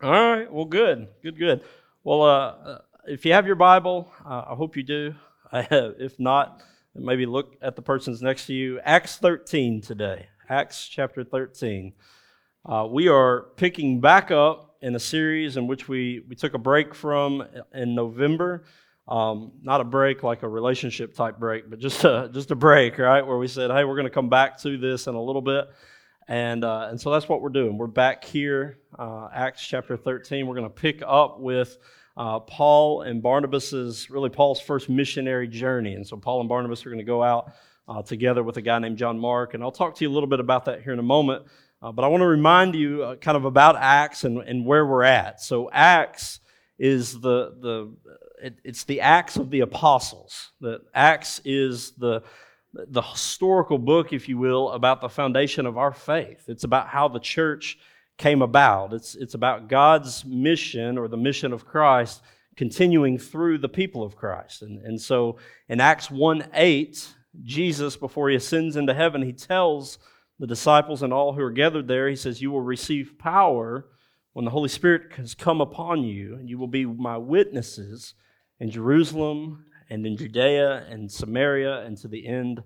All right. Well, good. Good, good. Well, uh, if you have your Bible, uh, I hope you do. if not, maybe look at the persons next to you. Acts 13 today. Acts chapter 13. Uh, we are picking back up in a series in which we, we took a break from in November. Um, not a break like a relationship type break, but just a, just a break, right? Where we said, hey, we're going to come back to this in a little bit. And, uh, and so that's what we're doing. We're back here, uh, Acts chapter 13. We're going to pick up with uh, Paul and Barnabas's, really Paul's first missionary journey. And so Paul and Barnabas are going to go out uh, together with a guy named John Mark. And I'll talk to you a little bit about that here in a moment. Uh, but I want to remind you uh, kind of about Acts and, and where we're at. So Acts is the, the it, it's the Acts of the Apostles. The Acts is the the historical book, if you will, about the foundation of our faith. It's about how the church came about. It's, it's about God's mission or the mission of Christ continuing through the people of Christ. And, and so in Acts 1 8, Jesus, before he ascends into heaven, he tells the disciples and all who are gathered there, he says, You will receive power when the Holy Spirit has come upon you, and you will be my witnesses in Jerusalem and in Judea and Samaria and to the end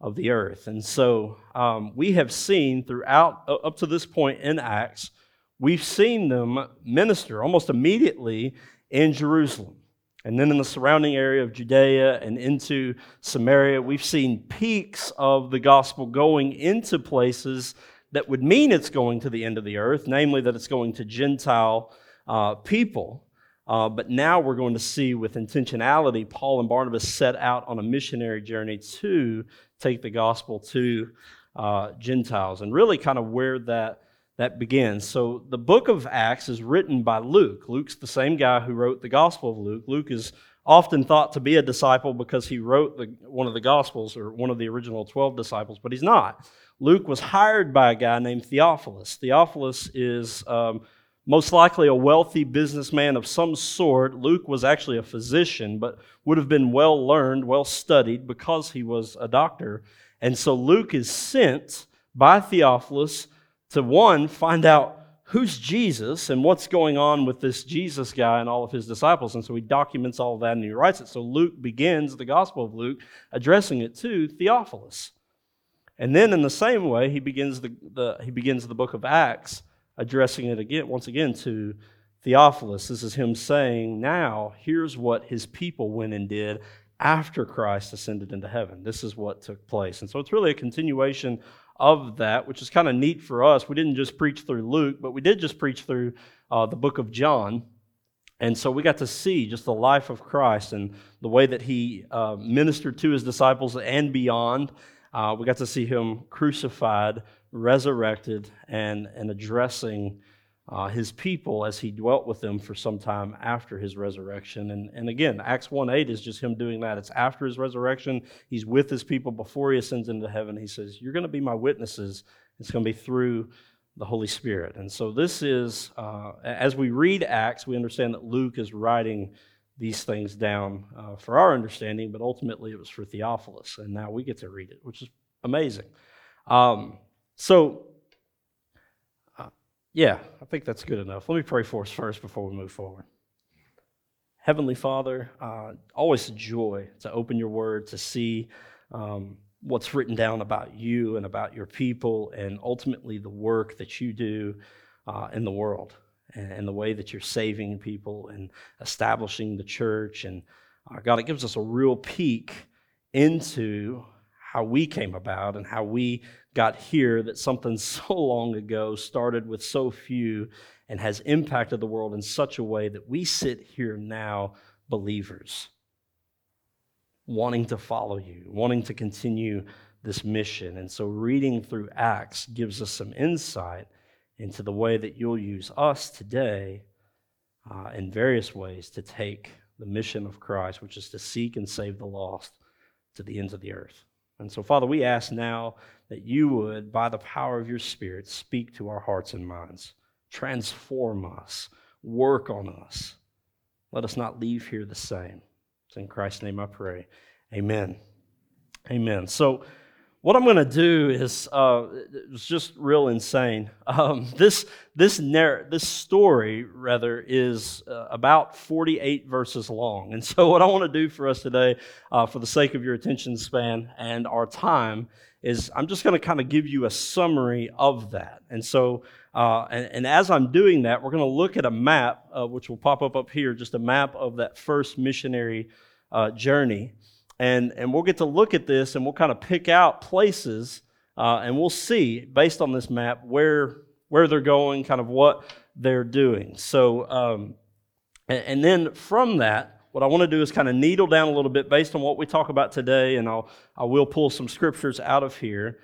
of the earth. And so um, we have seen throughout, up to this point in Acts, we've seen them minister almost immediately in Jerusalem. And then in the surrounding area of Judea and into Samaria, we've seen peaks of the gospel going into places that would mean it's going to the end of the earth, namely that it's going to Gentile uh, people. Uh, but now we're going to see with intentionality, Paul and Barnabas set out on a missionary journey to take the gospel to uh, Gentiles and really kind of where that, that begins. So the book of Acts is written by Luke. Luke's the same guy who wrote the Gospel of Luke. Luke is often thought to be a disciple because he wrote the, one of the Gospels or one of the original 12 disciples, but he's not. Luke was hired by a guy named Theophilus. Theophilus is. Um, most likely a wealthy businessman of some sort. Luke was actually a physician, but would have been well learned, well studied because he was a doctor. And so Luke is sent by Theophilus to one, find out who's Jesus and what's going on with this Jesus guy and all of his disciples. And so he documents all of that and he writes it. So Luke begins the Gospel of Luke addressing it to Theophilus. And then in the same way, he begins the, the, he begins the book of Acts addressing it again, once again to Theophilus. This is him saying, Now, here's what his people went and did after Christ ascended into heaven. This is what took place. And so it's really a continuation of that, which is kind of neat for us. We didn't just preach through Luke, but we did just preach through uh, the book of John. And so we got to see just the life of Christ and the way that he uh, ministered to his disciples and beyond. Uh, we got to see him crucified, resurrected, and, and addressing uh, his people as he dwelt with them for some time after his resurrection. And, and again, Acts 1 8 is just him doing that. It's after his resurrection. He's with his people before he ascends into heaven. He says, You're going to be my witnesses. It's going to be through the Holy Spirit. And so, this is, uh, as we read Acts, we understand that Luke is writing these things down uh, for our understanding, but ultimately it was for Theophilus. And now we get to read it, which is amazing. Um, so, uh, yeah, I think that's good enough. Let me pray for us first before we move forward. Heavenly Father, uh, always a joy to open your word, to see um, what's written down about you and about your people, and ultimately the work that you do uh, in the world and, and, the way that you're saving people and establishing the church. And uh, God, it gives us a real peek into how we came about and how we got here that something so long ago started with so few and has impacted the world in such a way that we sit here now believers wanting to follow you wanting to continue this mission. And so reading through acts gives us some insight into the way that you'll use us today uh, in various ways to take the mission of christ which is to seek and save the lost to the ends of the earth and so, Father, we ask now that you would, by the power of your Spirit, speak to our hearts and minds, transform us, work on us. Let us not leave here the same. It's in Christ's name I pray. Amen. Amen. So, what I'm going to do is uh, it's just real insane. Um, this this narr- this story rather is uh, about 48 verses long, and so what I want to do for us today, uh, for the sake of your attention span and our time, is I'm just going to kind of give you a summary of that. And so, uh, and, and, as I'm doing that, we're going to look at a map, uh, which will pop up up here, just a map of that first missionary uh, journey. And, and we'll get to look at this and we'll kind of pick out places uh, and we'll see, based on this map, where, where they're going, kind of what they're doing. So, um, and, and then from that, what I want to do is kind of needle down a little bit based on what we talk about today, and I'll, I will pull some scriptures out of here.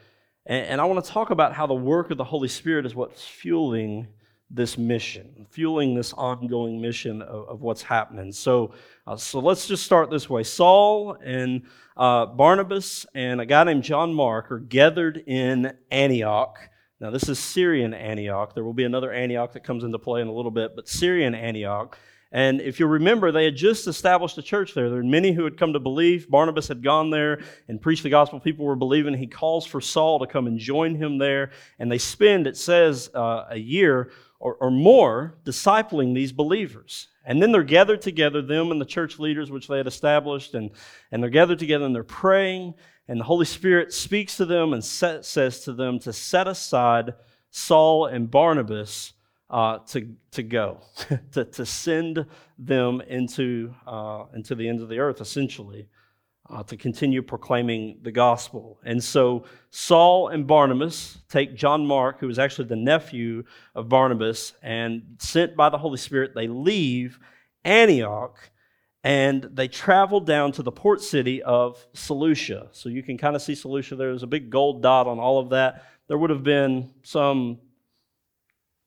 And, and I want to talk about how the work of the Holy Spirit is what's fueling this mission, fueling this ongoing mission of, of what's happening. So, uh, so let's just start this way. Saul and uh, Barnabas and a guy named John Mark are gathered in Antioch. Now, this is Syrian Antioch. There will be another Antioch that comes into play in a little bit, but Syrian Antioch. And if you remember, they had just established a church there. There were many who had come to believe. Barnabas had gone there and preached the gospel. People were believing. He calls for Saul to come and join him there. And they spend, it says, uh, a year or, or more discipling these believers. And then they're gathered together, them and the church leaders which they had established, and, and they're gathered together and they're praying, and the Holy Spirit speaks to them and set, says to them to set aside Saul and Barnabas uh, to, to go, to, to send them into, uh, into the ends of the earth, essentially uh, to continue proclaiming the gospel. And so Saul and Barnabas take John Mark, who is actually the nephew of Barnabas, and sent by the Holy Spirit, they leave Antioch and they travel down to the port city of Seleucia. So you can kind of see Seleucia there. There's a big gold dot on all of that. There would have been some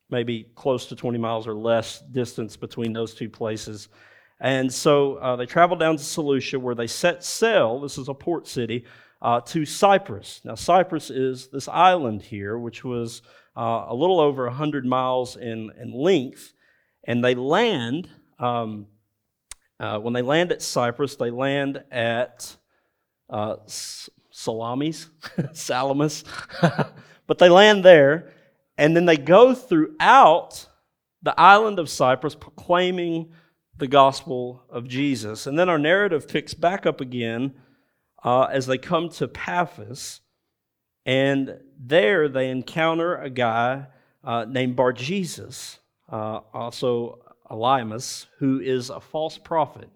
maybe close to 20 miles or less distance between those two places. And so uh, they traveled down to Seleucia where they set sail. This is a port city. Uh, to Cyprus. Now, Cyprus is this island here, which was uh, a little over 100 miles in, in length. And they land, um, uh, when they land at Cyprus, they land at uh, Salamis, Salamis. but they land there, and then they go throughout the island of Cyprus proclaiming the gospel of Jesus. And then our narrative picks back up again uh, as they come to Paphos, and there they encounter a guy uh, named Bar Jesus, uh, also Elymas, who is a false prophet.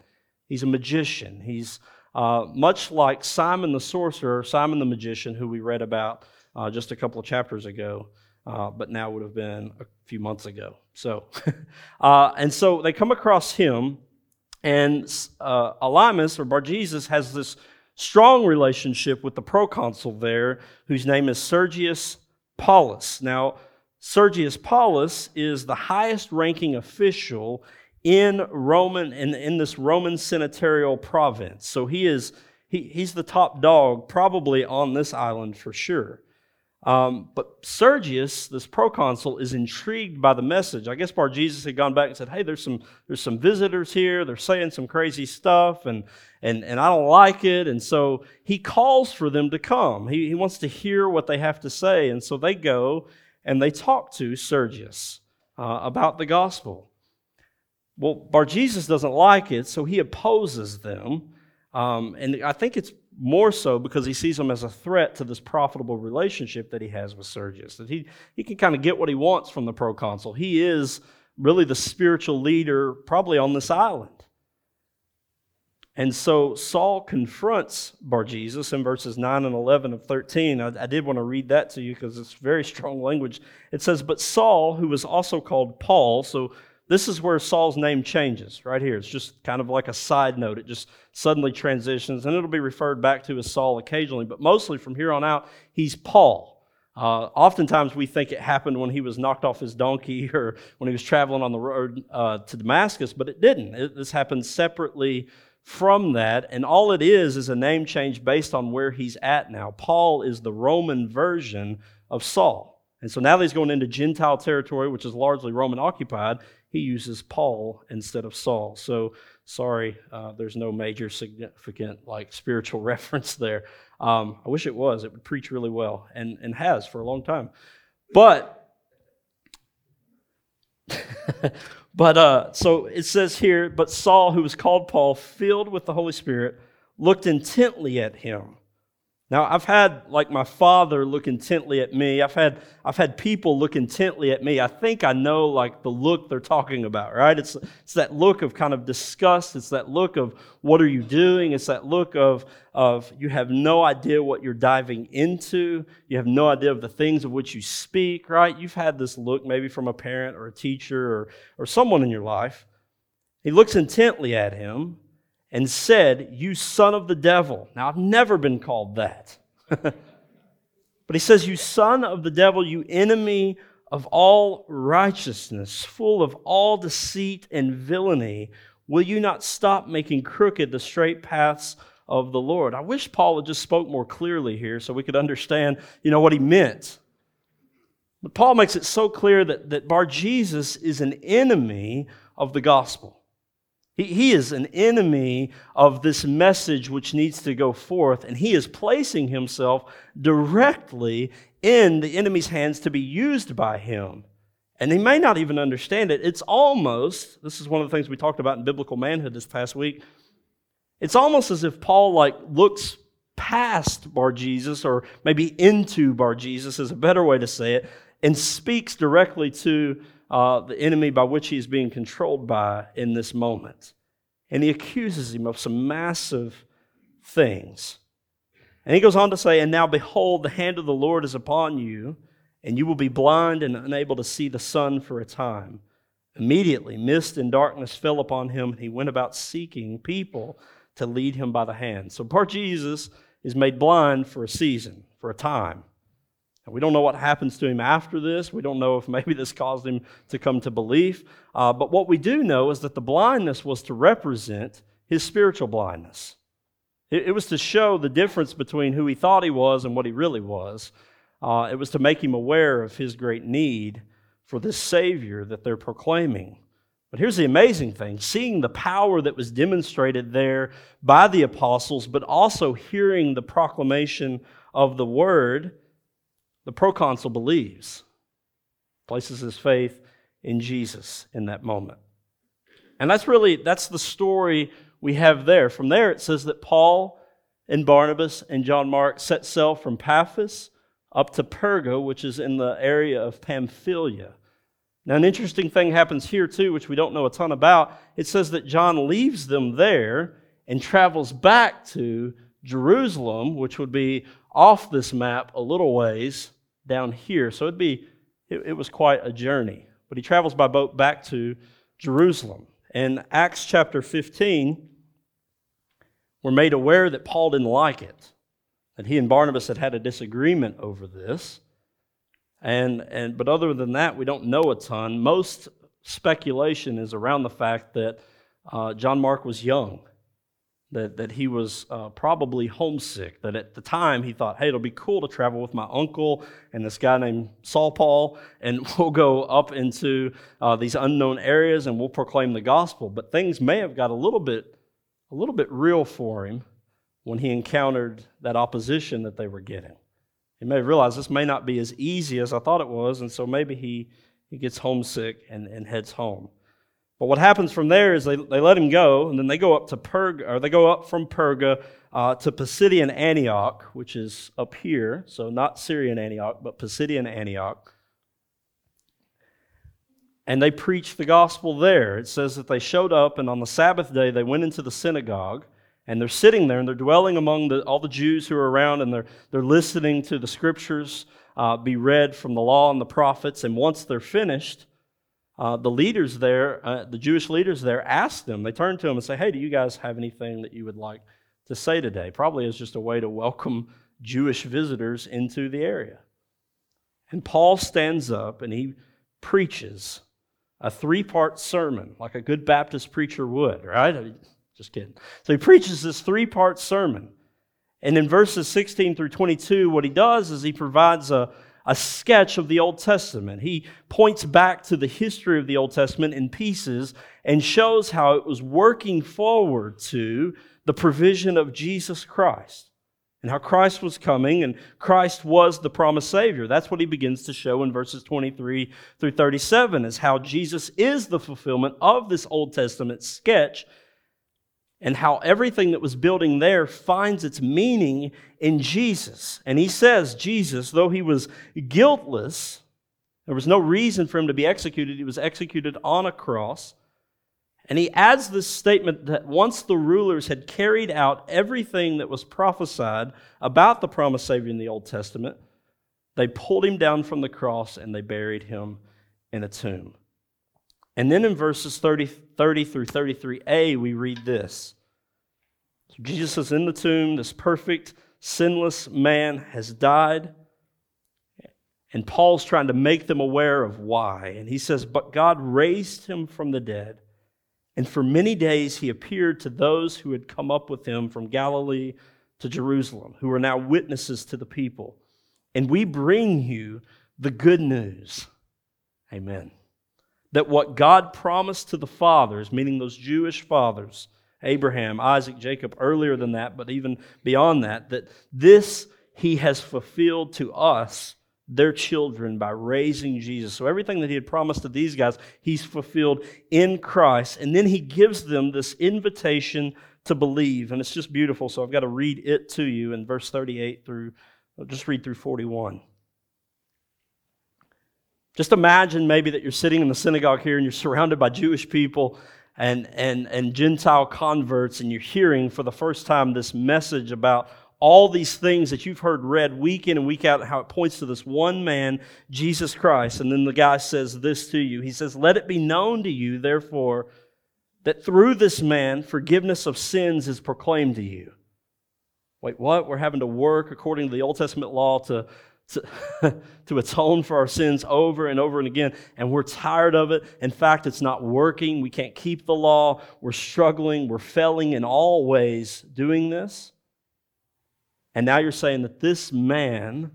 He's a magician. He's uh, much like Simon the sorcerer, Simon the magician, who we read about uh, just a couple of chapters ago uh, but now would have been a few months ago. So, uh, and so they come across him, and uh, Elymas or Barjesus has this strong relationship with the proconsul there, whose name is Sergius Paulus. Now, Sergius Paulus is the highest ranking official in Roman in, in this Roman senatorial province. So he is he, he's the top dog probably on this island for sure. Um, but Sergius, this proconsul, is intrigued by the message. I guess Bar Jesus had gone back and said, "Hey, there's some there's some visitors here. They're saying some crazy stuff, and and and I don't like it." And so he calls for them to come. He he wants to hear what they have to say, and so they go and they talk to Sergius uh, about the gospel. Well, Bar Jesus doesn't like it, so he opposes them, um, and I think it's more so because he sees them as a threat to this profitable relationship that he has with Sergius. That he, he can kind of get what he wants from the proconsul. He is really the spiritual leader, probably on this island. And so Saul confronts Bar Jesus in verses 9 and 11 of 13. I, I did want to read that to you because it's very strong language. It says, But Saul, who was also called Paul, so this is where Saul's name changes, right here. It's just kind of like a side note. It just suddenly transitions, and it'll be referred back to as Saul occasionally, but mostly from here on out, he's Paul. Uh, oftentimes we think it happened when he was knocked off his donkey or when he was traveling on the road uh, to Damascus, but it didn't. It, this happened separately from that, and all it is is a name change based on where he's at now. Paul is the Roman version of Saul. And so now that he's going into Gentile territory, which is largely Roman occupied, he uses Paul instead of Saul. So sorry, uh, there's no major significant like spiritual reference there. Um, I wish it was. It would preach really well and, and has for a long time. But, but uh, so it says here, but Saul, who was called Paul, filled with the Holy Spirit, looked intently at him now, I've had like my father look intently at me. I've had I've had people look intently at me. I think I know like the look they're talking about, right? It's it's that look of kind of disgust. It's that look of what are you doing? It's that look of of you have no idea what you're diving into. You have no idea of the things of which you speak, right? You've had this look maybe from a parent or a teacher or or someone in your life. He looks intently at him and said, You son of the devil. Now, I've never been called that. but he says, You son of the devil, you enemy of all righteousness, full of all deceit and villainy, will you not stop making crooked the straight paths of the Lord? I wish Paul had just spoke more clearly here so we could understand, you know, what he meant. But Paul makes it so clear that, that Bar Jesus is an enemy of the gospel. He, he is an enemy of this message which needs to go forth, and he is placing himself directly in the enemy's hands to be used by him. And he may not even understand it. It's almost, this is one of the things we talked about in biblical manhood this past week. It's almost as if Paul like looks past Bar Jesus, or maybe into Bar Jesus is a better way to say it, and speaks directly to uh, the enemy by which he is being controlled by in this moment. And he accuses him of some massive things. And he goes on to say, And now behold, the hand of the Lord is upon you, and you will be blind and unable to see the sun for a time. Immediately, mist and darkness fell upon him, and he went about seeking people to lead him by the hand. So, Bar Jesus is made blind for a season, for a time. We don't know what happens to him after this. We don't know if maybe this caused him to come to belief. Uh, but what we do know is that the blindness was to represent his spiritual blindness. It, it, was to show the difference between who he thought he was and what he really was. Uh, it was to make him aware of his great need for this Savior that they're proclaiming. But here's the amazing thing seeing the power that was demonstrated there by the apostles, but also hearing the proclamation of the word the proconsul believes, places his faith in Jesus in that moment. And that's really that's the story we have there. From there it says that Paul and Barnabas and John Mark set sail from Paphos up to Perga, which is in the area of Pamphylia. Now, an interesting thing happens here too, which we don't know a ton about. It says that John leaves them there and travels back to Jerusalem, which would be off this map a little ways down here. So it'd be, it, it was quite a journey. But he travels by boat back to Jerusalem. In Acts chapter 15, we're made aware that Paul didn't like it, that he and Barnabas had had a disagreement over this. And, and, but other than that, we don't know a ton. Most speculation is around the fact that uh, John Mark was young that, that he was uh, probably homesick. That at the time he thought, hey, it'll be cool to travel with my uncle and this guy named Saul Paul, and we'll go up into uh, these unknown areas and we'll proclaim the gospel. But things may have got a little bit, a little bit real for him when he encountered that opposition that they were getting. He may have realized this may not be as easy as I thought it was, and so maybe he, he gets homesick and, and heads home. But what happens from there is they, they let him go, and then they go up to Perga, or they go up from Perga uh, to Pisidian Antioch, which is up here. So not Syrian Antioch, but Pisidian Antioch. And they preached the gospel there. It says that they showed up, and on the Sabbath day they went into the synagogue, and they're sitting there, and they're dwelling among the, all the Jews who are around, and they're, they're listening to the scriptures uh, be read from the law and the prophets. And once they're finished, uh, the leaders there, uh, the Jewish leaders there, asked them, they turned to them and say, Hey, do you guys have anything that you would like to say today? Probably as just a way to welcome Jewish visitors into the area. And Paul stands up and he preaches a three part sermon, like a good Baptist preacher would, right? Just kidding. So he preaches this three part sermon. And in verses 16 through 22, what he does is he provides a, a sketch of the Old Testament. He points back to the history of the Old Testament in pieces and shows how it was working forward to the provision of Jesus Christ. and how Christ was coming, and Christ was the promised Savior. That's what he begins to show in verses 23 through 37, is how Jesus is the fulfillment of this Old Testament sketch, and how everything that was building there finds its meaning in Jesus. And he says, Jesus, though he was guiltless, there was no reason for him to be executed, he was executed on a cross. And he adds this statement that once the rulers had carried out everything that was prophesied about the promised Savior in the Old Testament, they pulled him down from the cross and they buried him in a tomb. And then in verses 30, 30 through 33a, we read this Jesus is in the tomb, this perfect, sinless man has died. And Paul's trying to make them aware of why. And he says, But God raised him from the dead and for many days he appeared to those who had come up with him from Galilee to Jerusalem, who are now witnesses to the people. And we bring you the good news. Amen. That what God promised to the fathers, meaning those Jewish fathers, Abraham, Isaac, Jacob, earlier than that, but even beyond that, that this he has fulfilled to us their children by raising Jesus. So everything that he had promised to these guys, he's fulfilled in Christ. And then he gives them this invitation to believe. And it's just beautiful. So I've got to read it to you in verse 38 through, I'll just read through 41. Just imagine maybe that you're sitting in the synagogue here and you're surrounded by Jewish people and, and, and Gentile converts, and you're hearing for the first time this message about all these things that you've heard read week in and week out, how it points to this one man, Jesus Christ. And then the guy says this to you He says, Let it be known to you, therefore, that through this man, forgiveness of sins is proclaimed to you. Wait, what? We're having to work according to the Old Testament law to, to, to, atone for our sins over and over and again, and we're tired of it. In fact, it's not working. We can't keep the law. We're struggling. We're failing in all ways doing this. And now you're saying that this man,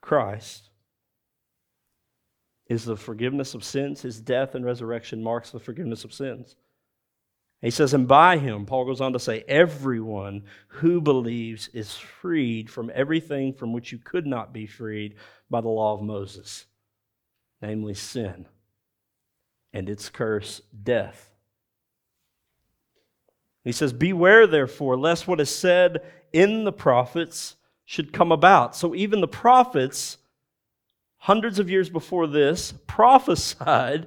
Christ, is the forgiveness of sins. His death and resurrection marks the forgiveness of sins. He says, and by him, Paul goes on to say, everyone who believes is freed from everything from which you could not be freed by the law of Moses, namely sin and its curse, death. He says, Beware, therefore, lest what is said in the prophets should come about. So even the prophets, hundreds of years before this, prophesied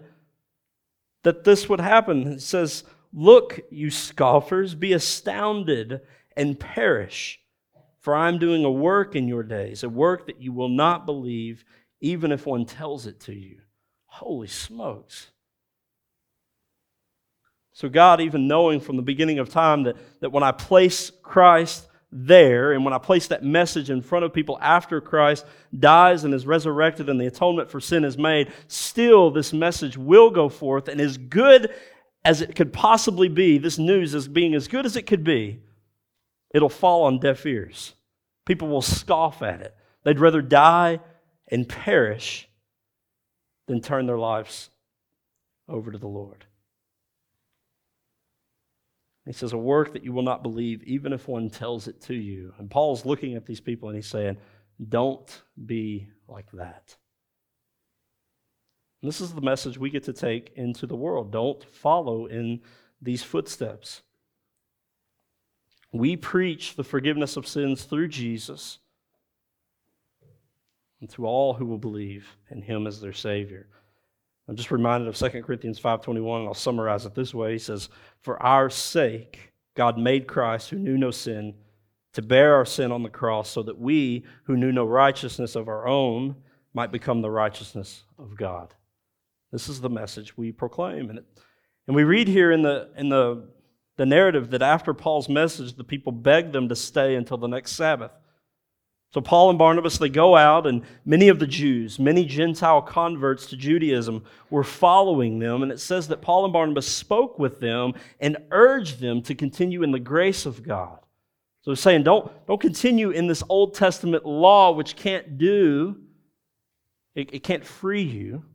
that this would happen. He says, Look, you scoffers, be astounded and perish, for I am doing a work in your days, a work that you will not believe, even if one tells it to you. Holy smokes. So, God, even knowing from the beginning of time that, that when I place Christ there and when I place that message in front of people after Christ dies and is resurrected and the atonement for sin is made, still this message will go forth and is good as it could possibly be, this news as being as good as it could be, it'll fall on deaf ears. People will scoff at it. They'd rather die and perish than turn their lives over to the Lord. He says, A work that you will not believe, even if one tells it to you. And Paul's looking at these people and he's saying, Don't be like that. And this is the message we get to take into the world. Don't follow in these footsteps. We preach the forgiveness of sins through Jesus and to all who will believe in him as their Savior. I'm just reminded of 2 Corinthians 5.21, and I'll summarize it this way. He says, For our sake, God made Christ, who knew no sin, to bear our sin on the cross, so that we, who knew no righteousness of our own, might become the righteousness of God. This is the message we proclaim. And, and we read here in, the, in the, the narrative that after Paul's message, the people begged them to stay until the next Sabbath. So Paul and Barnabas, they go out, and many of the Jews, many Gentile converts to Judaism, were following them. And it says that Paul and Barnabas spoke with them and urged them to continue in the grace of God. So he's saying, don't, don't continue in this Old Testament law, which can't do, it, it can't free you,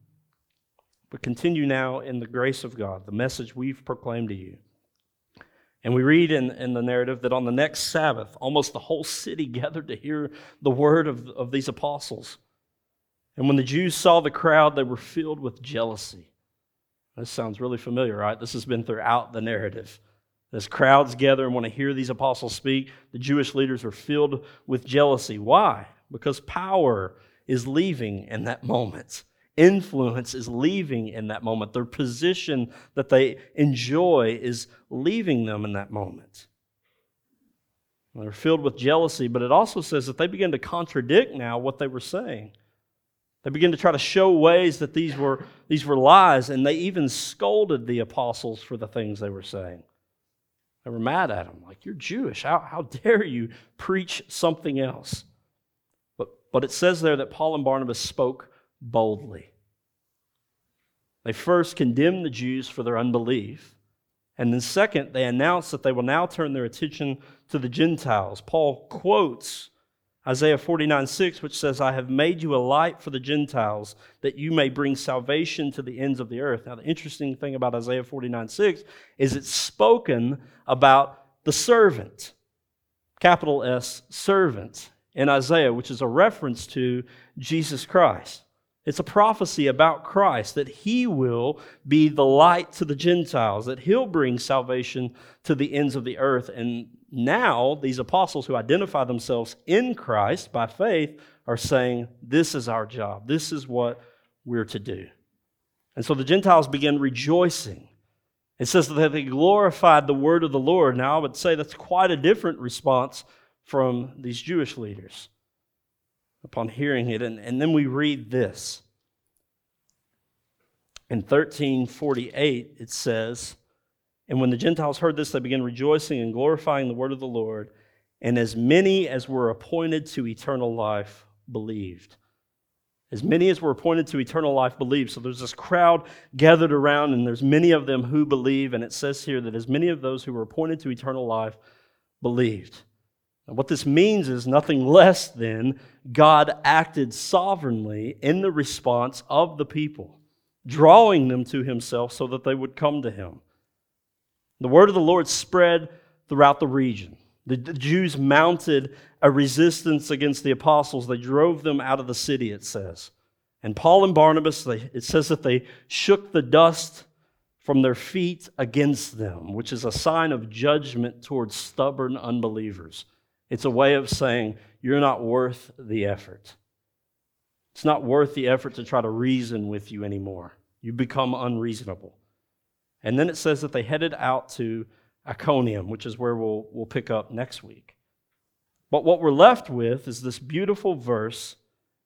but continue now in the grace of God, the message we've proclaimed to you. And we read in, in the narrative that on the next Sabbath, almost the whole city gathered to hear the word of, of these apostles. And when the Jews saw the crowd, they were filled with jealousy. This sounds really familiar, right? This has been throughout the narrative. As crowds gather and want to hear these apostles speak, the Jewish leaders are filled with jealousy. Why? Because power is leaving in that moment. Influence is leaving in that moment. Their position that they enjoy is leaving them in that moment. They're filled with jealousy, but it also says that they begin to contradict now what they were saying. They begin to try to show ways that these were, these were lies, and they even scolded the apostles for the things they were saying. They were mad at them, like, You're Jewish. How, how dare you preach something else? But, but it says there that Paul and Barnabas spoke boldly. They first condemn the Jews for their unbelief. And then, second, they announce that they will now turn their attention to the Gentiles. Paul quotes Isaiah 49 6, which says, I have made you a light for the Gentiles, that you may bring salvation to the ends of the earth. Now, the interesting thing about Isaiah 49 6 is it's spoken about the servant, capital S, servant, in Isaiah, which is a reference to Jesus Christ. It's a prophecy about Christ, that he will be the light to the Gentiles, that he'll bring salvation to the ends of the earth. And now, these apostles who identify themselves in Christ by faith are saying, This is our job. This is what we're to do. And so the Gentiles begin rejoicing. It says that they glorified the word of the Lord. Now, I would say that's quite a different response from these Jewish leaders upon hearing it. And, and then we read this. In 1348, it says, And when the Gentiles heard this, they began rejoicing and glorifying the word of the Lord. And as many as were appointed to eternal life believed. As many as were appointed to eternal life believed. So there's this crowd gathered around, and there's many of them who believe. And it says here that as many of those who were appointed to eternal life believed. What this means is nothing less than God acted sovereignly in the response of the people, drawing them to himself so that they would come to him. The word of the Lord spread throughout the region. The, the Jews mounted a resistance against the apostles. They drove them out of the city, it says. And Paul and Barnabas, they, it says that they shook the dust from their feet against them, which is a sign of judgment towards stubborn unbelievers. It's a way of saying, you're not worth the effort. It's not worth the effort to try to reason with you anymore. You become unreasonable. And then it says that they headed out to Iconium, which is where we'll, we'll pick up next week. But what we're left with is this beautiful verse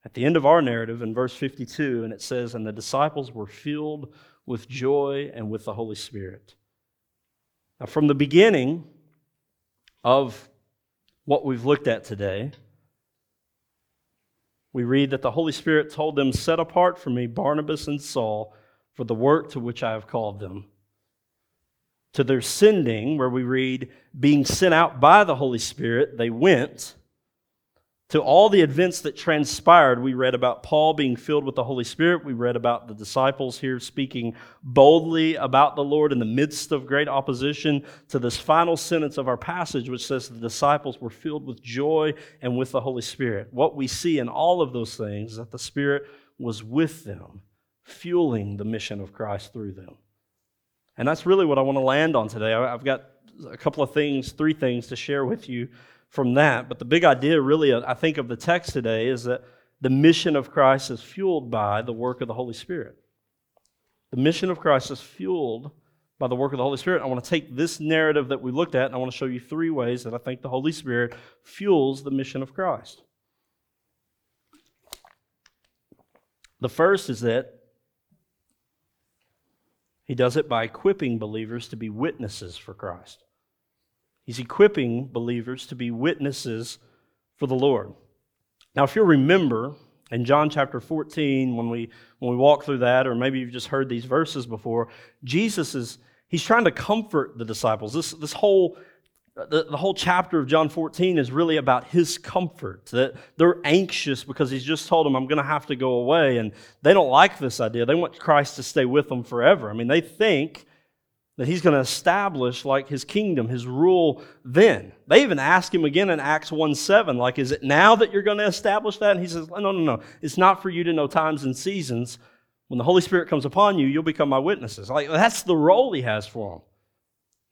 at the end of our narrative in verse 52, and it says, And the disciples were filled with joy and with the Holy Spirit. Now, from the beginning of what we've looked at today, we read that the Holy Spirit told them, Set apart for me Barnabas and Saul for the work to which I have called them. To their sending, where we read, being sent out by the Holy Spirit, they went to all the events that transpired. We read about Paul being filled with the Holy Spirit. We read about the disciples here speaking boldly about the Lord in the midst of great opposition to this final sentence of our passage, which says the disciples were filled with joy and with the Holy Spirit. What we see in all of those things is that the Spirit was with them, fueling the mission of Christ through them. And that's really what I want to land on today. I've got a couple of things, three things to share with you from that. But the big idea, really, I think, of the text today is that the mission of Christ is fueled by the work of the Holy Spirit. The mission of Christ is fueled by the work of the Holy Spirit. I want to take this narrative that we looked at and I want to show you three ways that I think the Holy Spirit fuels the mission of Christ. The first is that he does it by equipping believers to be witnesses for Christ. He's equipping believers to be witnesses for the Lord. Now, if you'll remember in John chapter 14, when we when we walk through that, or maybe you've just heard these verses before, Jesus is he's trying to comfort the disciples. This this whole the, the whole chapter of John 14 is really about his comfort. That they're anxious because he's just told them, I'm going to have to go away. And they don't like this idea. They want Christ to stay with them forever. I mean, they think that he's going to establish like his kingdom, his rule then. They even ask him again in Acts 1 7, like, is it now that you're going to establish that? And he says, no, no, no. It's not for you to know times and seasons. When the Holy Spirit comes upon you, you'll become my witnesses. Like, that's the role he has for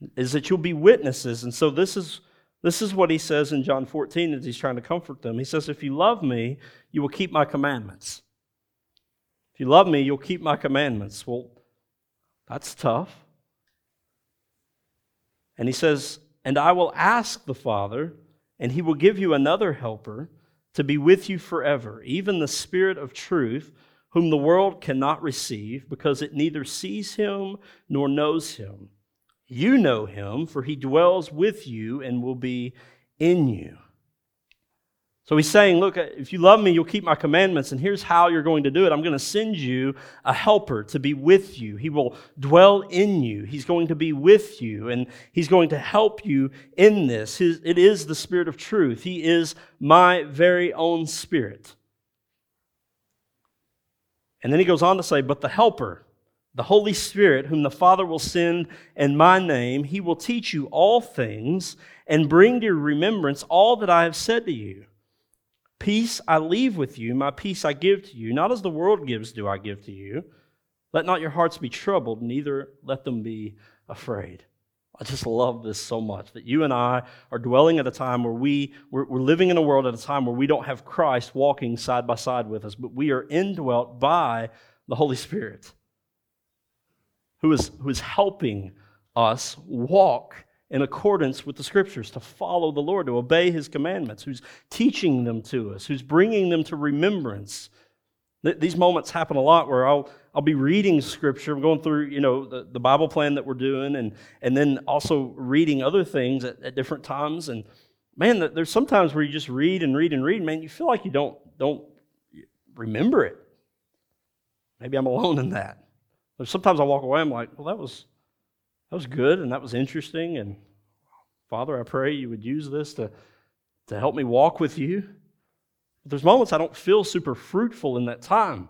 them, is that you'll be witnesses. And so this is, this is what he says in John 14 as he's trying to comfort them. He says, if you love me, you will keep my commandments. If you love me, you'll keep my commandments. Well, that's tough. And he says, And I will ask the Father, and he will give you another helper to be with you forever, even the Spirit of truth, whom the world cannot receive, because it neither sees him nor knows him. You know him, for he dwells with you and will be in you. So he's saying, Look, if you love me, you'll keep my commandments, and here's how you're going to do it. I'm going to send you a helper to be with you. He will dwell in you. He's going to be with you, and he's going to help you in this. His, it is the Spirit of truth. He is my very own Spirit. And then he goes on to say, But the helper, the Holy Spirit, whom the Father will send in my name, he will teach you all things and bring to your remembrance all that I have said to you. Peace I leave with you, my peace I give to you. Not as the world gives, do I give to you. Let not your hearts be troubled, neither let them be afraid. I just love this so much that you and I are dwelling at a time where we, we're, we're, living in a world at a time where we don't have Christ walking side by side with us, but we are indwelt by the Holy Spirit who is, who is helping us walk in accordance with the scriptures, to follow the Lord, to obey his commandments, who's teaching them to us, who's bringing them to remembrance. These moments happen a lot where I'll, I'll be reading scripture, I'm going through, you know, the, the Bible plan that we're doing, and, and then also reading other things at, at different times. And man, there's sometimes where you just read and read and read, man, you feel like you don't, don't remember it. Maybe I'm alone in that. But sometimes I walk away, I'm like, well, that was, that was good and that was interesting. And Father, I pray you would use this to, to help me walk with you. But there's moments I don't feel super fruitful in that time.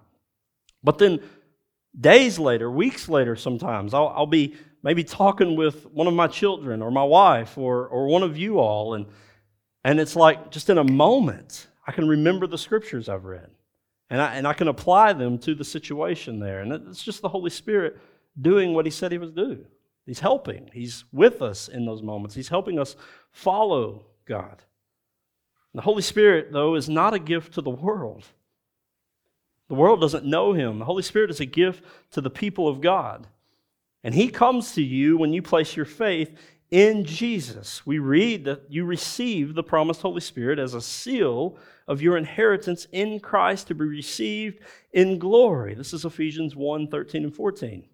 But then days later, weeks later, sometimes I'll, I'll be maybe talking with one of my children or my wife or, or one of you all. And, and it's like just in a moment, I can remember the scriptures I've read. And I, and I can apply them to the situation there. And it's just the Holy Spirit doing what He said He would do. He's helping. He's with us in those moments. He's helping us follow God. The Holy Spirit, though, is not a gift to the world. The world doesn't know Him. The Holy Spirit is a gift to the people of God. And He comes to you when you place your faith in Jesus. We read that you receive the promised Holy Spirit as a seal of your inheritance in Christ to be received in glory. This is Ephesians 1 13 and 14.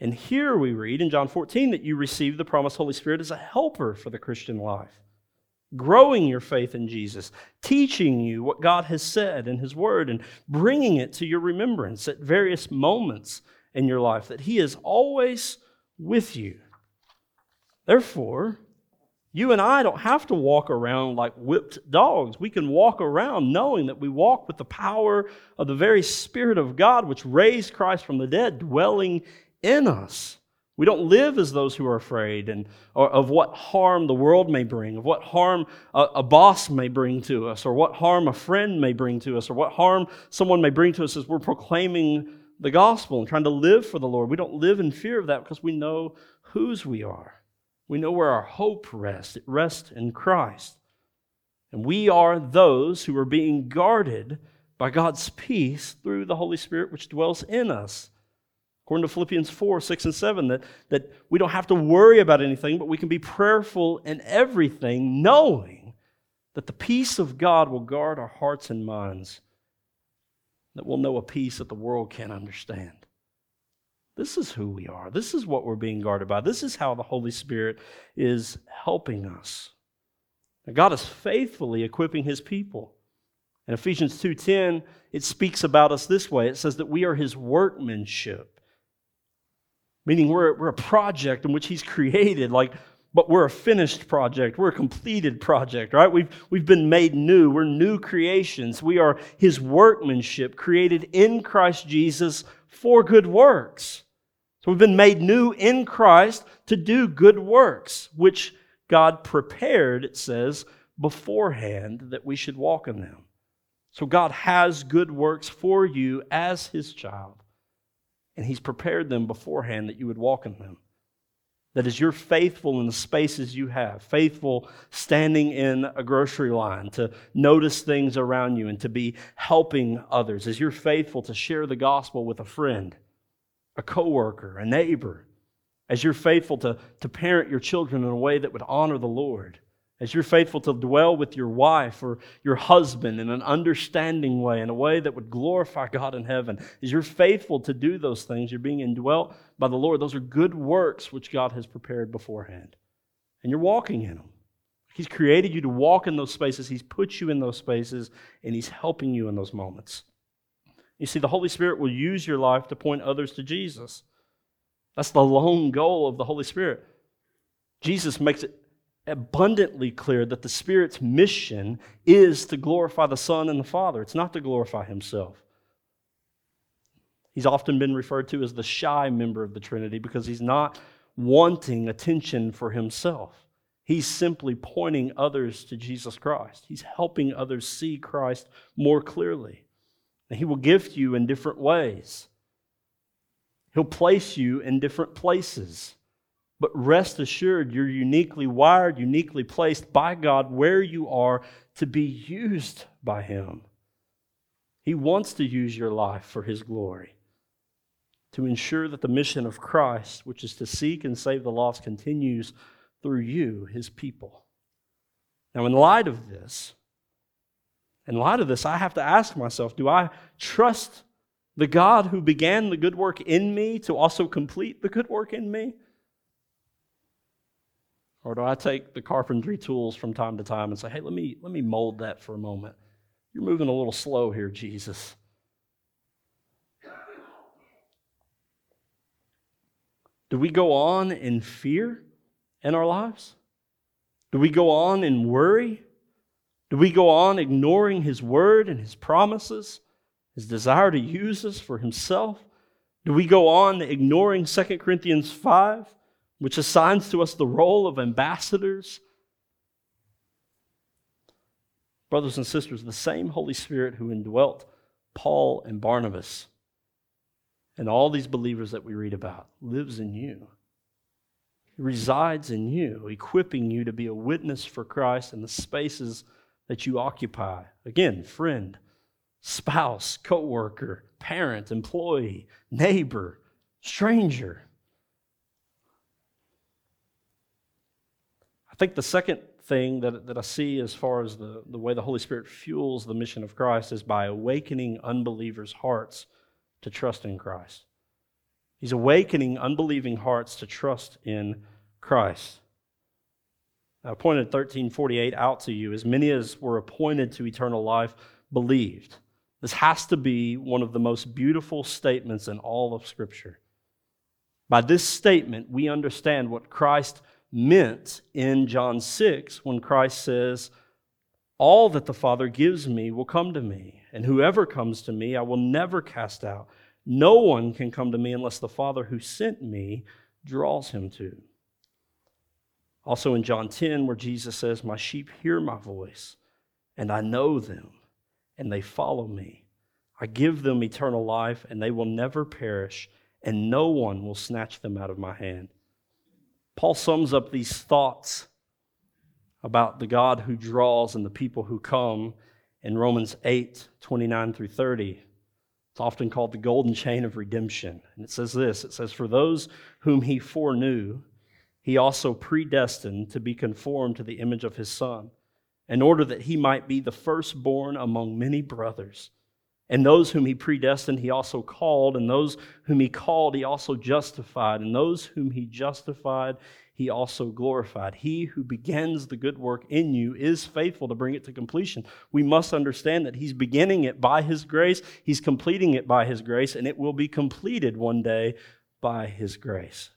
And here we read in John 14 that you receive the promised Holy Spirit as a helper for the Christian life, growing your faith in Jesus, teaching you what God has said in His Word, and bringing it to your remembrance at various moments in your life, that He is always with you. Therefore, you and I don't have to walk around like whipped dogs. We can walk around knowing that we walk with the power of the very Spirit of God, which raised Christ from the dead, dwelling in us. We don't live as those who are afraid and of what harm the world may bring, of what harm a, a, boss may bring to us, or what harm a friend may bring to us, or what harm someone may bring to us as we're proclaiming the gospel and trying to live for the Lord. We don't live in fear of that because we know whose we are. We know where our hope rests. It rests in Christ. And we are those who are being guarded by God's peace through the Holy Spirit which dwells in us. According to Philippians 4, 6, and 7, that, that we don't have to worry about anything, but we can be prayerful in everything, knowing that the peace of God will guard our hearts and minds, that we'll know a peace that the world can't understand. This is who we are. This is what we're being guarded by. This is how the Holy Spirit is helping us. Now, God is faithfully equipping his people. In Ephesians 2:10, it speaks about us this way. It says that we are his workmanship meaning we're, we're a project in which he's created like but we're a finished project. We're a completed project right? We've, we've been made new. We're new creations. We are his workmanship created in christ jesus for good works. So we've been made new in Christ to do good works, which God prepared, it says, beforehand that we should walk in them. So God has good works for you as his child, and he's prepared them beforehand that you would walk in them. That as you're faithful in the spaces you have, faithful standing in a grocery line to notice things around you and to be helping others, as you're faithful to share the gospel with a friend, a coworker, a neighbor, as you're faithful to, to parent your children in a way that would honor the Lord, as you're faithful to dwell with your wife or your husband in an understanding way, in a way that would glorify God in heaven, as you're faithful to do those things, you're being indwelt by the Lord. Those are good works which God has prepared beforehand. And you're walking in them. He's created you to walk in those spaces, He's put you in those spaces, and He's helping you in those moments. You see, the Holy Spirit will use your life to point others to Jesus. That's the lone goal of the Holy Spirit. Jesus makes it abundantly clear that the Spirit's mission is to glorify the Son and the Father. It's not to glorify Himself. He's often been referred to as the shy member of the Trinity because he's not wanting attention for himself. He's simply pointing others to Jesus Christ. He's helping others see Christ more clearly. And he will gift you in different ways. He'll place you in different places. But rest assured, you're uniquely wired, uniquely placed by God where you are to be used by Him. He wants to use your life for His glory, to ensure that the mission of Christ, which is to seek and save the lost, continues through you, His people. Now, in light of this, in light of this, I have to ask myself do I trust the God who began the good work in me to also complete the good work in me? Or do I take the carpentry tools from time to time and say, hey, let me, let me mold that for a moment? You're moving a little slow here, Jesus. Do we go on in fear in our lives? Do we go on in worry? Do we go on ignoring His word and His promises, His desire to use us for Himself? Do we go on ignoring 2 Corinthians 5? Which assigns to us the role of ambassadors. Brothers and sisters, the same Holy Spirit who indwelt Paul and Barnabas and all these believers that we read about lives in you. He resides in you, equipping you to be a witness for Christ in the spaces that you occupy. Again, friend, spouse, co worker, parent, employee, neighbor, stranger. Think the second thing that, that I see as far as the, the way the Holy Spirit fuels the mission of Christ is by awakening unbelievers' hearts to trust in Christ. He's awakening unbelieving hearts to trust in Christ. I pointed 1348 out to you. As many as were appointed to eternal life believed. This has to be one of the most beautiful statements in all of Scripture. By this statement, we understand what Christ meant in John 6 when Christ says, All that the Father gives me will come to me, and whoever comes to me I will never cast out. No one can come to me unless the Father who sent me draws him to. Also in John 10, where Jesus says, My sheep hear my voice, and I know them, and they follow me. I give them eternal life, and they will never perish, and no one will snatch them out of my hand. Paul sums up these thoughts about the God who draws and the people who come in Romans 8 29 through 30. It's often called the golden chain of redemption. And it says this it says, For those whom he foreknew, he also predestined to be conformed to the image of his Son, in order that he might be the firstborn among many brothers. And those whom he predestined, he also called. And those whom he called, he also justified. And those whom he justified, he also glorified. He who begins the good work in you is faithful to bring it to completion. We must understand that he's beginning it by his grace, he's completing it by his grace, and it will be completed one day by his grace.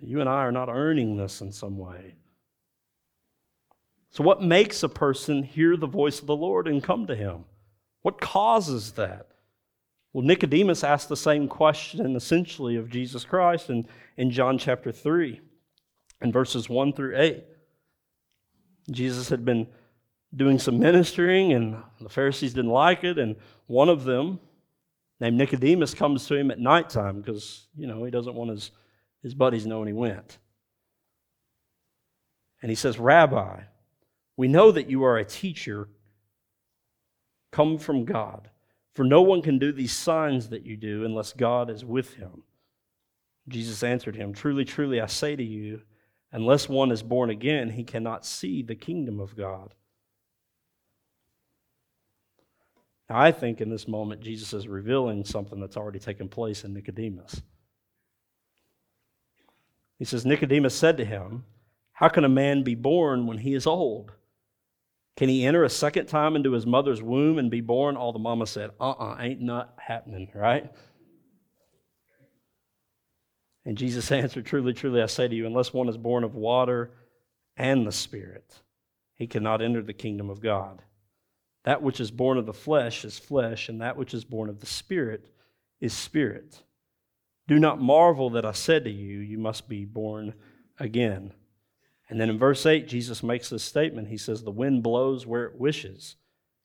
You and I are not earning this in some way. So, what makes a person hear the voice of the Lord and come to him? What causes that? Well, Nicodemus asked the same question essentially of Jesus Christ in, in John chapter 3 and verses 1 through 8. Jesus had been doing some ministering, and the Pharisees didn't like it, and one of them, named Nicodemus, comes to him at nighttime because, you know, he doesn't want his, his buddies knowing he went. And he says, Rabbi, we know that you are a teacher come from God, for no one can do these signs that you do unless God is with him. Jesus answered him, Truly, truly, I say to you, unless one is born again, he cannot see the kingdom of God. Now, I think in this moment, Jesus is revealing something that's already taken place in Nicodemus. He says, Nicodemus said to him, How can a man be born when he is old? Can he enter a second time into his mother's womb and be born? All the mama said, Uh uh-uh, uh, ain't not happening, right? And Jesus answered, Truly, truly, I say to you, unless one is born of water and the Spirit, he cannot enter the kingdom of God. That which is born of the flesh is flesh, and that which is born of the Spirit is spirit. Do not marvel that I said to you, You must be born again. And then in verse 8, Jesus makes this statement. He says, The wind blows where it wishes,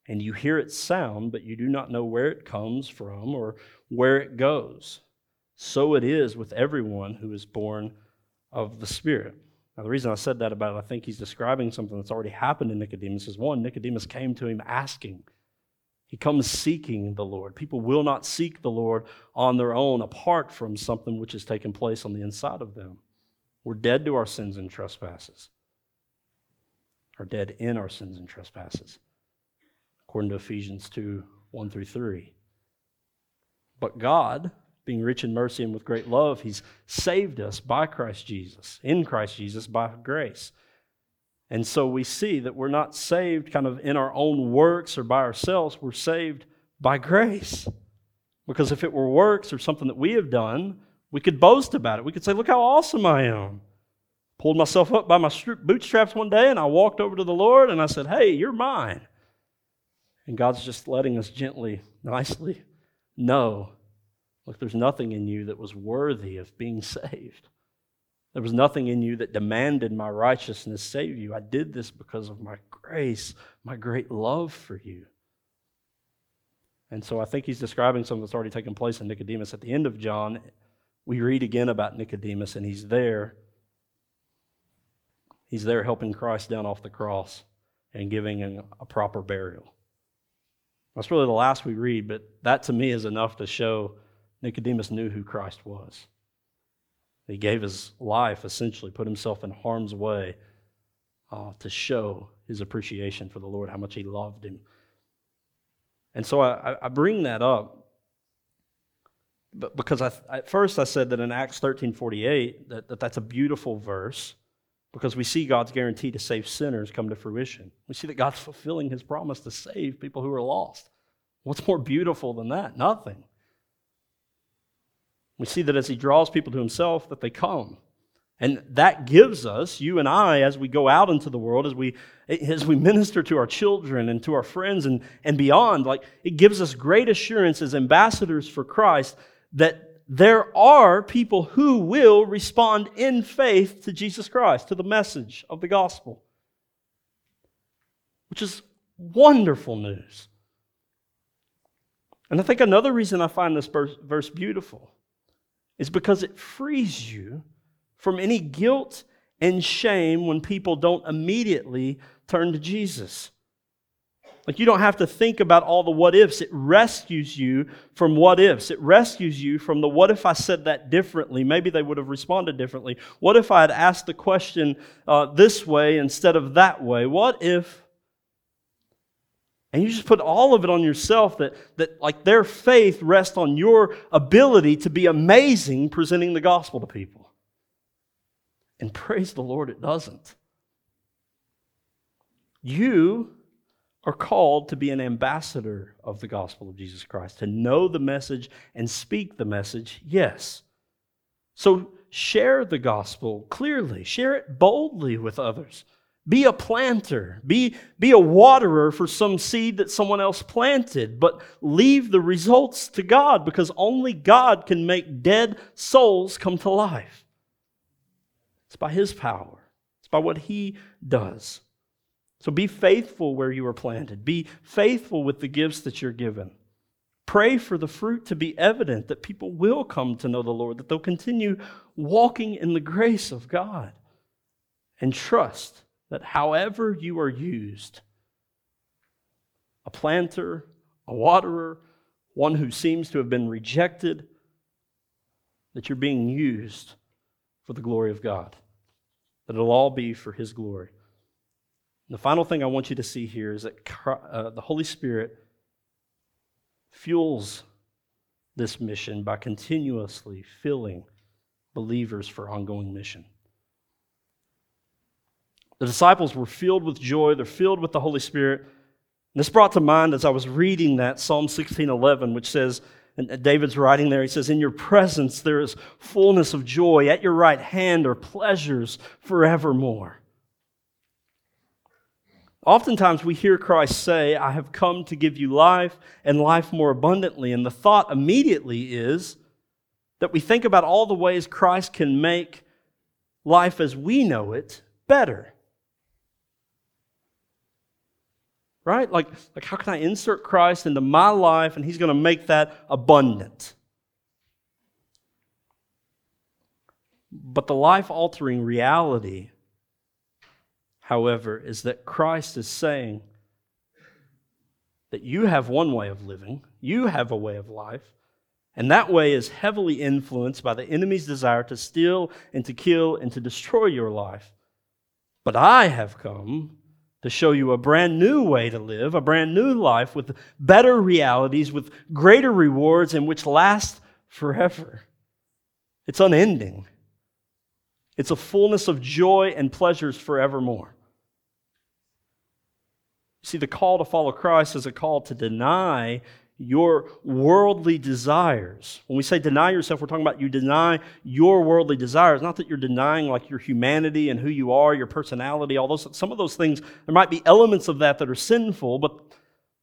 and you hear its sound, but you do not know where it comes from or where it goes. So it is with everyone who is born of the Spirit. Now, the reason I said that about it, I think he's describing something that's already happened in Nicodemus is one, Nicodemus came to him asking. He comes seeking the Lord. People will not seek the Lord on their own apart from something which has taken place on the inside of them. We're dead to our sins and trespasses, are dead in our sins and trespasses, according to Ephesians 2 1 through 3. But God, being rich in mercy and with great love, He's saved us by Christ Jesus, in Christ Jesus, by grace. And so we see that we're not saved kind of in our own works or by ourselves, we're saved by grace. Because if it were works or something that we have done, we could boast about it. We could say, Look how awesome I am. Pulled myself up by my bootstraps one day and I walked over to the Lord and I said, Hey, you're mine. And God's just letting us gently, nicely know Look, there's nothing in you that was worthy of being saved. There was nothing in you that demanded my righteousness save you. I did this because of my grace, my great love for you. And so I think he's describing something that's already taken place in Nicodemus. At the end of John, we read again about Nicodemus, and he's there. He's there helping Christ down off the cross and giving him a proper burial. That's really the last we read, but that to me is enough to show Nicodemus knew who Christ was. He gave his life, essentially, put himself in harm's way uh, to show his appreciation for the Lord, how much he loved him. And so I, I bring that up but because I, at first I said that in Acts 13:48 that, that that's a beautiful verse because we see God's guarantee to save sinners come to fruition. We see that God's fulfilling his promise to save people who are lost. What's more beautiful than that? Nothing. We see that as he draws people to himself, that they come. And that gives us, you and I, as we go out into the world, as we, as we minister to our children and to our friends and, and beyond, like it gives us great assurance as ambassadors for Christ that there are people who will respond in faith to Jesus Christ, to the message of the gospel, which is wonderful news. And I think another reason I find this verse beautiful is because it frees you from any guilt and shame when people don't immediately turn to Jesus. Like you don't have to think about all the what ifs. It rescues you from what ifs. It rescues you from the what if I said that differently? Maybe they would have responded differently. What if I had asked the question uh, this way instead of that way? What if and you just put all of it on yourself that, that like their faith rests on your ability to be amazing presenting the gospel to people. And praise the Lord, it doesn't. You are called to be an ambassador of the gospel of Jesus Christ, to know the message and speak the message, yes. So share the gospel clearly, share it boldly with others. Be a planter. Be, be a waterer for some seed that someone else planted, but leave the results to God because only God can make dead souls come to life. It's by His power, it's by what He does. So be faithful where you are planted, be faithful with the gifts that you're given. Pray for the fruit to be evident that people will come to know the Lord, that they'll continue walking in the grace of God. And trust that however you are used, a planter, a waterer, one who seems to have been rejected, that you're being used for the glory of God, that it'll all be for His glory. The final thing I want you to see here is that uh, the Holy Spirit fuels this mission by continuously filling believers for ongoing mission. The disciples were filled with joy, they're filled with the Holy Spirit. And this brought to mind as I was reading that Psalm 16:11 which says and David's writing there he says in your presence there is fullness of joy at your right hand are pleasures forevermore. Oftentimes we hear Christ say, I have come to give you life and life more abundantly. And the thought immediately is that we think about all the ways Christ can make life as we know it better. Right? Like, like how can I insert Christ into my life and he's going to make that abundant? But the life altering reality however, is that Christ is saying that you have one way of living, you have a way of life, and that way is heavily influenced by the enemy's desire to steal and to kill and to destroy your life. But I have come to show you a brand new way to live, a brand new life with better realities, with greater rewards, and which last forever. It's unending. It's a fullness of joy and pleasures forevermore. See, the call to follow Christ is a call to deny your worldly desires. When we say deny yourself, we're talking about you deny your worldly desires. Not that you're denying like your humanity and who you are, your personality, all those some of those things, there might be elements of that that are sinful, but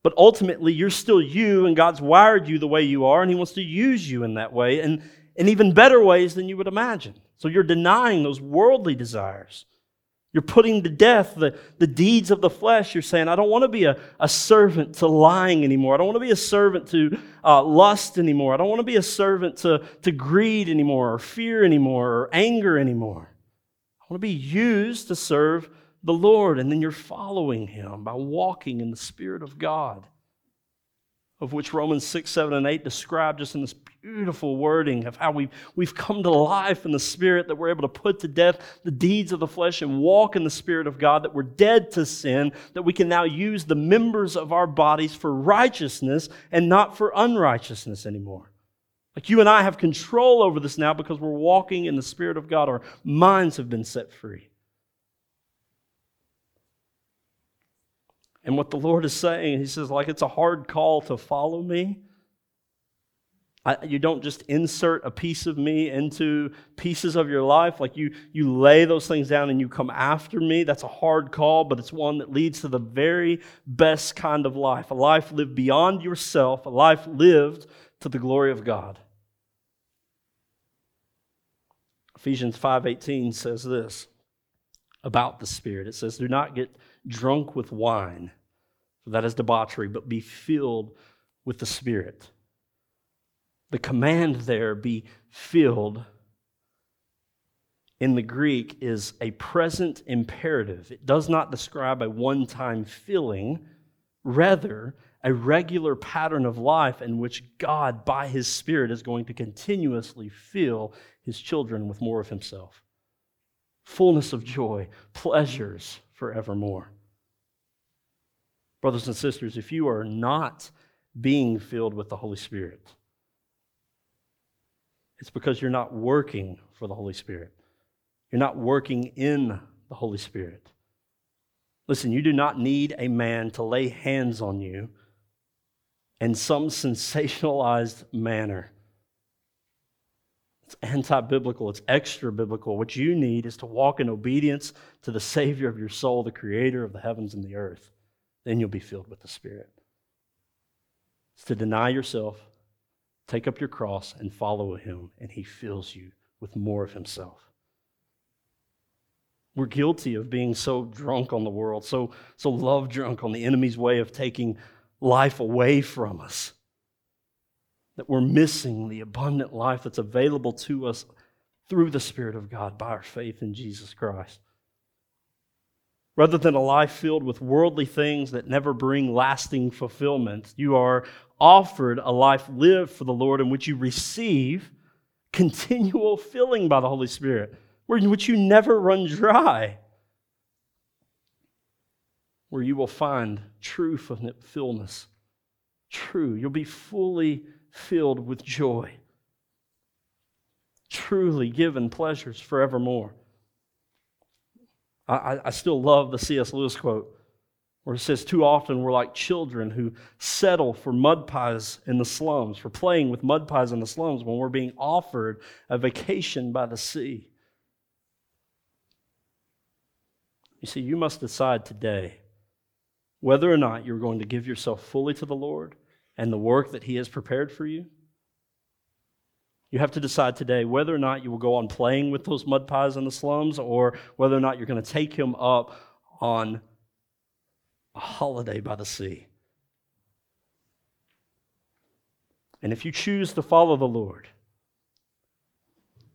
but ultimately you're still you and God's wired you the way you are, and He wants to use you in that way, and in even better ways than you would imagine. So you're denying those worldly desires. You're putting to death the, the deeds of the flesh. You're saying, I don't want to be a, a servant to lying anymore. I don't want to be a servant to uh, lust anymore. I don't want to be a servant to, to greed anymore, or fear anymore, or anger anymore. I want to be used to serve the Lord. And then you're following Him by walking in the Spirit of God of which Romans 6, 7, and 8 describe just in this beautiful wording of how we've, we've come to life in the Spirit, that we're able to put to death the deeds of the flesh and walk in the Spirit of God, that we're dead to sin, that we can now use the members of our bodies for righteousness and not for unrighteousness anymore. Like you and I have control over this now because we're walking in the Spirit of God. Our minds have been set free. And what the Lord is saying, He says, like it's a hard call to follow me. I, you don't just insert a piece of me into pieces of your life. Like you, you lay those things down and you come after me. That's a hard call, but it's one that leads to the very best kind of life a life lived beyond yourself, a life lived to the glory of God. Ephesians 5:18 says this about the Spirit. It says, Do not get drunk with wine, for that is debauchery, but be filled with the Spirit. The command there, be filled, in the Greek is a present imperative. It does not describe a one time filling, rather, a regular pattern of life in which God, by His Spirit, is going to continuously fill His children with more of Himself fullness of joy, pleasures forevermore. Brothers and sisters, if you are not being filled with the Holy Spirit, it's because you're not working for the Holy Spirit. You're not working in the Holy Spirit. Listen, you do not need a man to lay hands on you in some sensationalized manner It's anti biblical, it's extra biblical. What you need is to walk in obedience to the Savior of your soul, the Creator of the heavens and the earth. Then you'll be filled with the Spirit. It's to deny yourself, take up your cross, and follow Him, and He fills you with more of Himself. We're guilty of being so drunk on the world, so, so love drunk on the enemy's way of taking life away from us that we're missing the abundant life that's available to us through the Spirit of God by our faith in Jesus Christ. Rather than a life filled with worldly things that never bring lasting fulfillment, you are offered a life lived for the Lord in which you receive continual filling by the Holy Spirit, in which you never run dry, where you will find true fullness. True. You'll be fully filled with joy, truly given pleasures forevermore. I, I still love the C.S. Lewis quote where it says, Too often we're like children who settle for mud pies in the slums, for playing with mud pies in the slums when we're being offered a vacation by the sea. You see, you must decide today whether or not you're going to give yourself fully to the Lord and the work that He has prepared for you? You have to decide today whether or not you will go on playing with those mud pies in the slums or whether or not you're going to take Him up on a holiday by the sea. And if you choose to follow the Lord,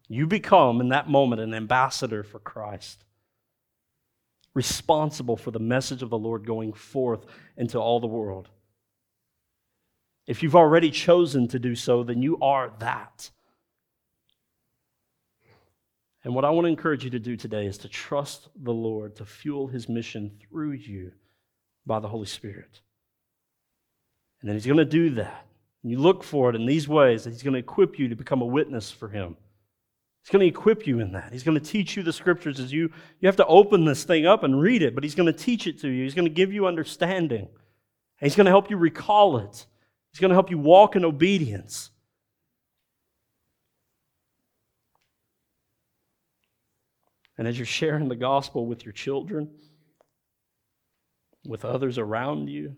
you become in that moment an ambassador for Christ, responsible for the message of the Lord going forth into all the world. If you've already chosen to do so, then you are that. And what I want to encourage you to do today is to trust the Lord to fuel his mission through you by the Holy Spirit. And then he's going to do that. And you look for it in these ways that he's going to equip you to become a witness for him. He's going to equip you in that. He's going to teach you the scriptures as you you have to open this thing up and read it, but he's going to teach it to you. He's going to give you understanding. And he's going to help you recall it. He's going to help you walk in obedience. And as you're sharing the gospel with your children, with others around you,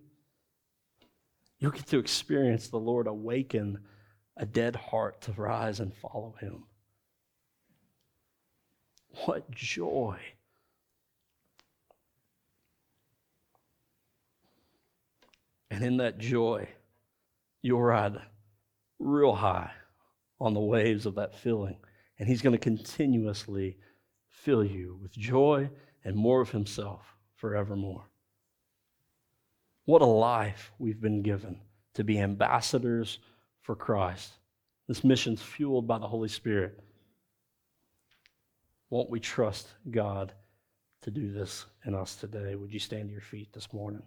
you'll get to experience the Lord awaken a dead heart to rise and follow Him. What joy! And in that joy, you'll ride real high on the waves of that feeling. And He's going to continuously fill you with joy and more of Himself forevermore. What a life we've been given to be ambassadors for Christ. This mission's fueled by the Holy Spirit. Won't we trust God to do this in us today? Would you stand to your feet this morning?